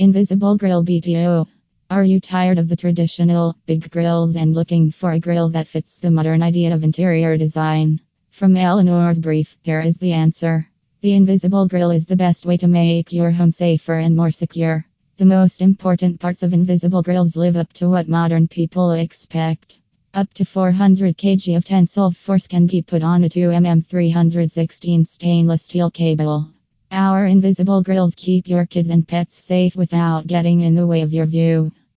Invisible Grille BTO. Are you tired of the traditional big grilles and looking for a grille that fits the modern idea of interior design? From Eleanor's brief, here is the answer. The Invisible Grille is the best way to make your home safer and more secure. The most important parts of Invisible Grilles live up to what modern people expect. Up to 400 kg of tensile force can be put on a 2mm 316 stainless steel cable. Our invisible grilles keep your kids and pets safe without getting in the way of your view.